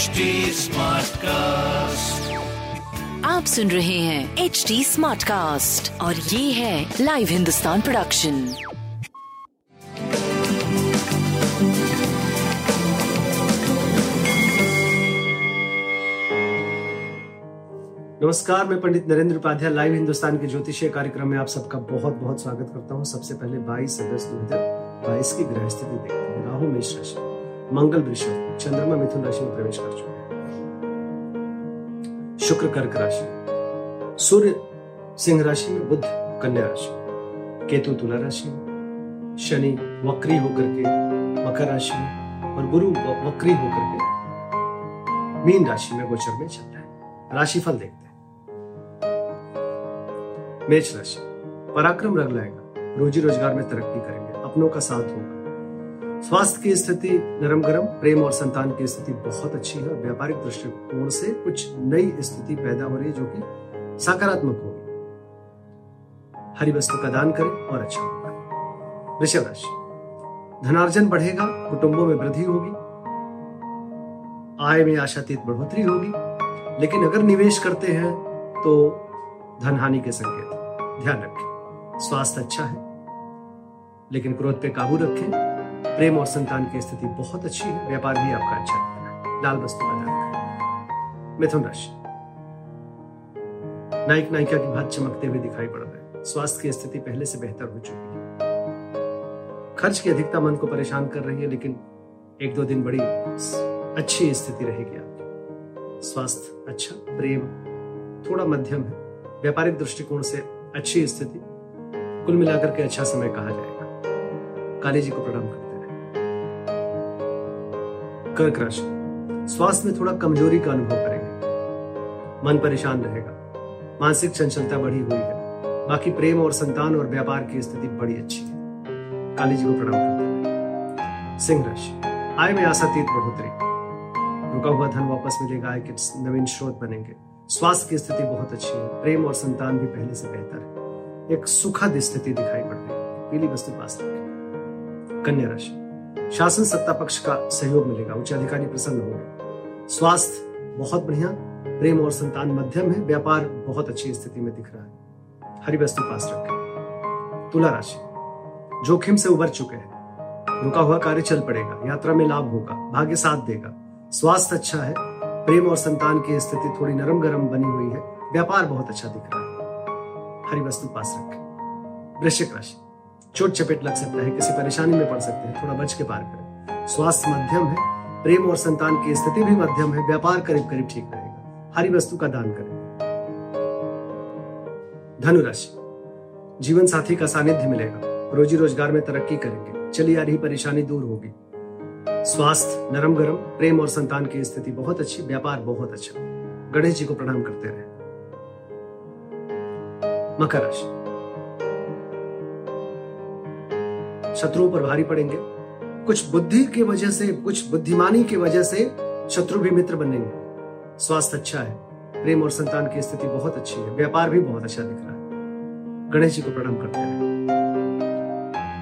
HD Smartcast. आप सुन रहे हैं एच डी स्मार्ट कास्ट और ये है लाइव हिंदुस्तान प्रोडक्शन नमस्कार मैं पंडित नरेंद्र उपाध्याय लाइव हिंदुस्तान के ज्योतिषीय कार्यक्रम में आप सबका बहुत बहुत स्वागत करता हूँ। सबसे पहले 22 अगस्त दो हज़ार बाईस की ग्रह स्थिति देखते हैं। राहु मेष राशि। मंगल वृषभ। चंद्रमा मिथुन राशि में प्रवेश कर चुके हैं। शुक्र कर्क राशि। सूर्य सिंह राशि में बुध, कन्या राशि। केतु तुला राशि में। शनि वक्री होकर के, मकर राशि में। और गुरु वक्री होकर के। मीन राशि में गोचर में चल रहा है। राशिफल देखते हैं। मेष राशि। पराक्रम रंग लाएगा। रोजी रोज़गार में तरक्की करेंगे। अपनों का साथ होगा। स्वास्थ्य की स्थिति नरम गरम प्रेम और संतान की स्थिति बहुत अच्छी है। व्यापारिक दृष्टिकोण से कुछ नई स्थिति पैदा हो रही है जो कि सकारात्मक होगी। हरी वस्तु का दान करें और अच्छा होगा। वृषभ राशि। धनार्जन बढ़ेगा, कुटुंबों में वृद्धि होगी, आय में आशातीत बढ़ोतरी होगी। लेकिन अगर निवेश करते हैं तो धन हानि के संकेत। ध्यान रखें, स्वास्थ्य अच्छा है, लेकिन क्रोध पे काबू रखें। प्रेम और संतान की स्थिति बहुत अच्छी है। व्यापार भी आपका अच्छा है। लाल वस्तु का दान करें मिथुन राशि। नायक नायिका की भात चमकते हुए दिखाई पड़ रहे हैं। स्वास्थ्य की स्थिति पहले से बेहतर हो चुकी है। खर्च की अधिकता मन को परेशान कर रही है, लेकिन एक दो दिन बड़ी अच्छी स्थिति रहेगी आपकी। स्वास्थ्य अच्छा प्रेम थोड़ा मध्यम है। व्यापारिक दृष्टिकोण से अच्छी स्थिति। कुल मिलाकर के अच्छा समय कहा जाएगा। काली जी को प्रणाम रहे कर्क राशि। स्वास्थ्य में थोड़ा कमज़ोरी का अनुभव करेंगे। मन परेशान रहेगा। मानसिक चंचलता बढ़ी हुई है। बाकी प्रेम और संतान और व्यापार की स्थिति बड़ी अच्छी है। काली जी को प्रणाम करते रहे सिंह राशि। आय में आशातीत बढ़ोतरी। रुका हुआ धन वापस मिलेगा। आय के नवीन स्रोत बनेंगे। स्वास्थ्य की स्थिति बहुत अच्छी है। प्रेम और संतान भी पहले से बेहतर है। एक सुखद स्थिति दिखाई पड़ रही है। पीली वस्तु पास रखें। कन्या राशि। शासन सत्ता पक्ष का सहयोग मिलेगा। उच्च अधिकारी प्रसन्न होंगे। स्वास्थ्य बहुत बढ़िया, प्रेम और संतान मध्यम है। व्यापार बहुत अच्छी स्थिति में दिख रहा है। हरी वस्तु पास रखें। तुला राशि। जोखिम से उबर चुके हैं। रुका हुआ कार्य चल पड़ेगा। यात्रा में लाभ होगा। भाग्य साथ देगा। स्वास्थ्य अच्छा है। प्रेम और संतान की स्थिति थोड़ी नरम गरम बनी हुई है। व्यापार बहुत अच्छा दिख रहा है। हरी वस्तु पास रखें। वृश्चिक राशि। चोट चपेट लग सकता है, किसी परेशानी में पड़ सकते हैं, थोड़ा बच के पार करें। स्वास्थ्य मध्यम है, प्रेम और संतान की स्थिति भी मध्यम है, व्यापार करीब करीब ठीक रहेगा। हरी वस्तु का दान करें। धनु राशि जीवन साथी का सानिध्य मिलेगा। रोजी रोज़गार में तरक्की करेंगे। चली आ रही परेशानी दूर होगी। स्वास्थ्य नरम गरम प्रेम और संतान की स्थिति बहुत अच्छी, व्यापार बहुत अच्छा। गणेश जी को प्रणाम करते रहे। मकर राशि। शत्रुओं पर भारी पड़ेंगे। कुछ बुद्धि की वजह से, कुछ बुद्धिमानी की वजह से शत्रु भी मित्र बनेंगे। स्वास्थ्य अच्छा है, प्रेम और संतान की स्थिति बहुत अच्छी है, व्यापार भी बहुत अच्छा दिख रहा है। गणेश जी को प्रणाम करते रहे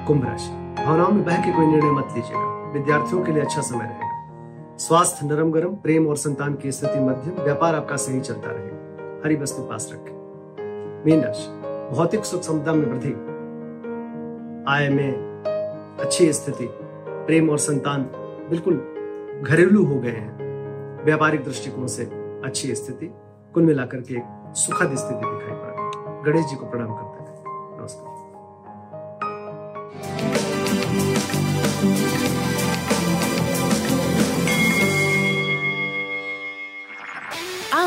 कुंभ राशि, भावनाओं में बह के कोई निर्णय मत लीजिएगा, विद्यार्थियों के लिए अच्छा समय रहेगा। स्वास्थ्य नरम गरम, प्रेम और संतान की स्थिति मध्यम, व्यापार आपका सही चलता रहेगा हरी वस्तु पास रखें। मीन राशि, भौतिक सुख समता में वृद्धि। आय में अच्छी स्थिति, प्रेम और संतान बिल्कुल घरेलू हो गए हैं। व्यापारिक दृष्टिकोण से अच्छी स्थिति, कुल मिलाकर के एक सुखद स्थिति दिखाई पड़। गणेश जी को प्रणाम करते हैं।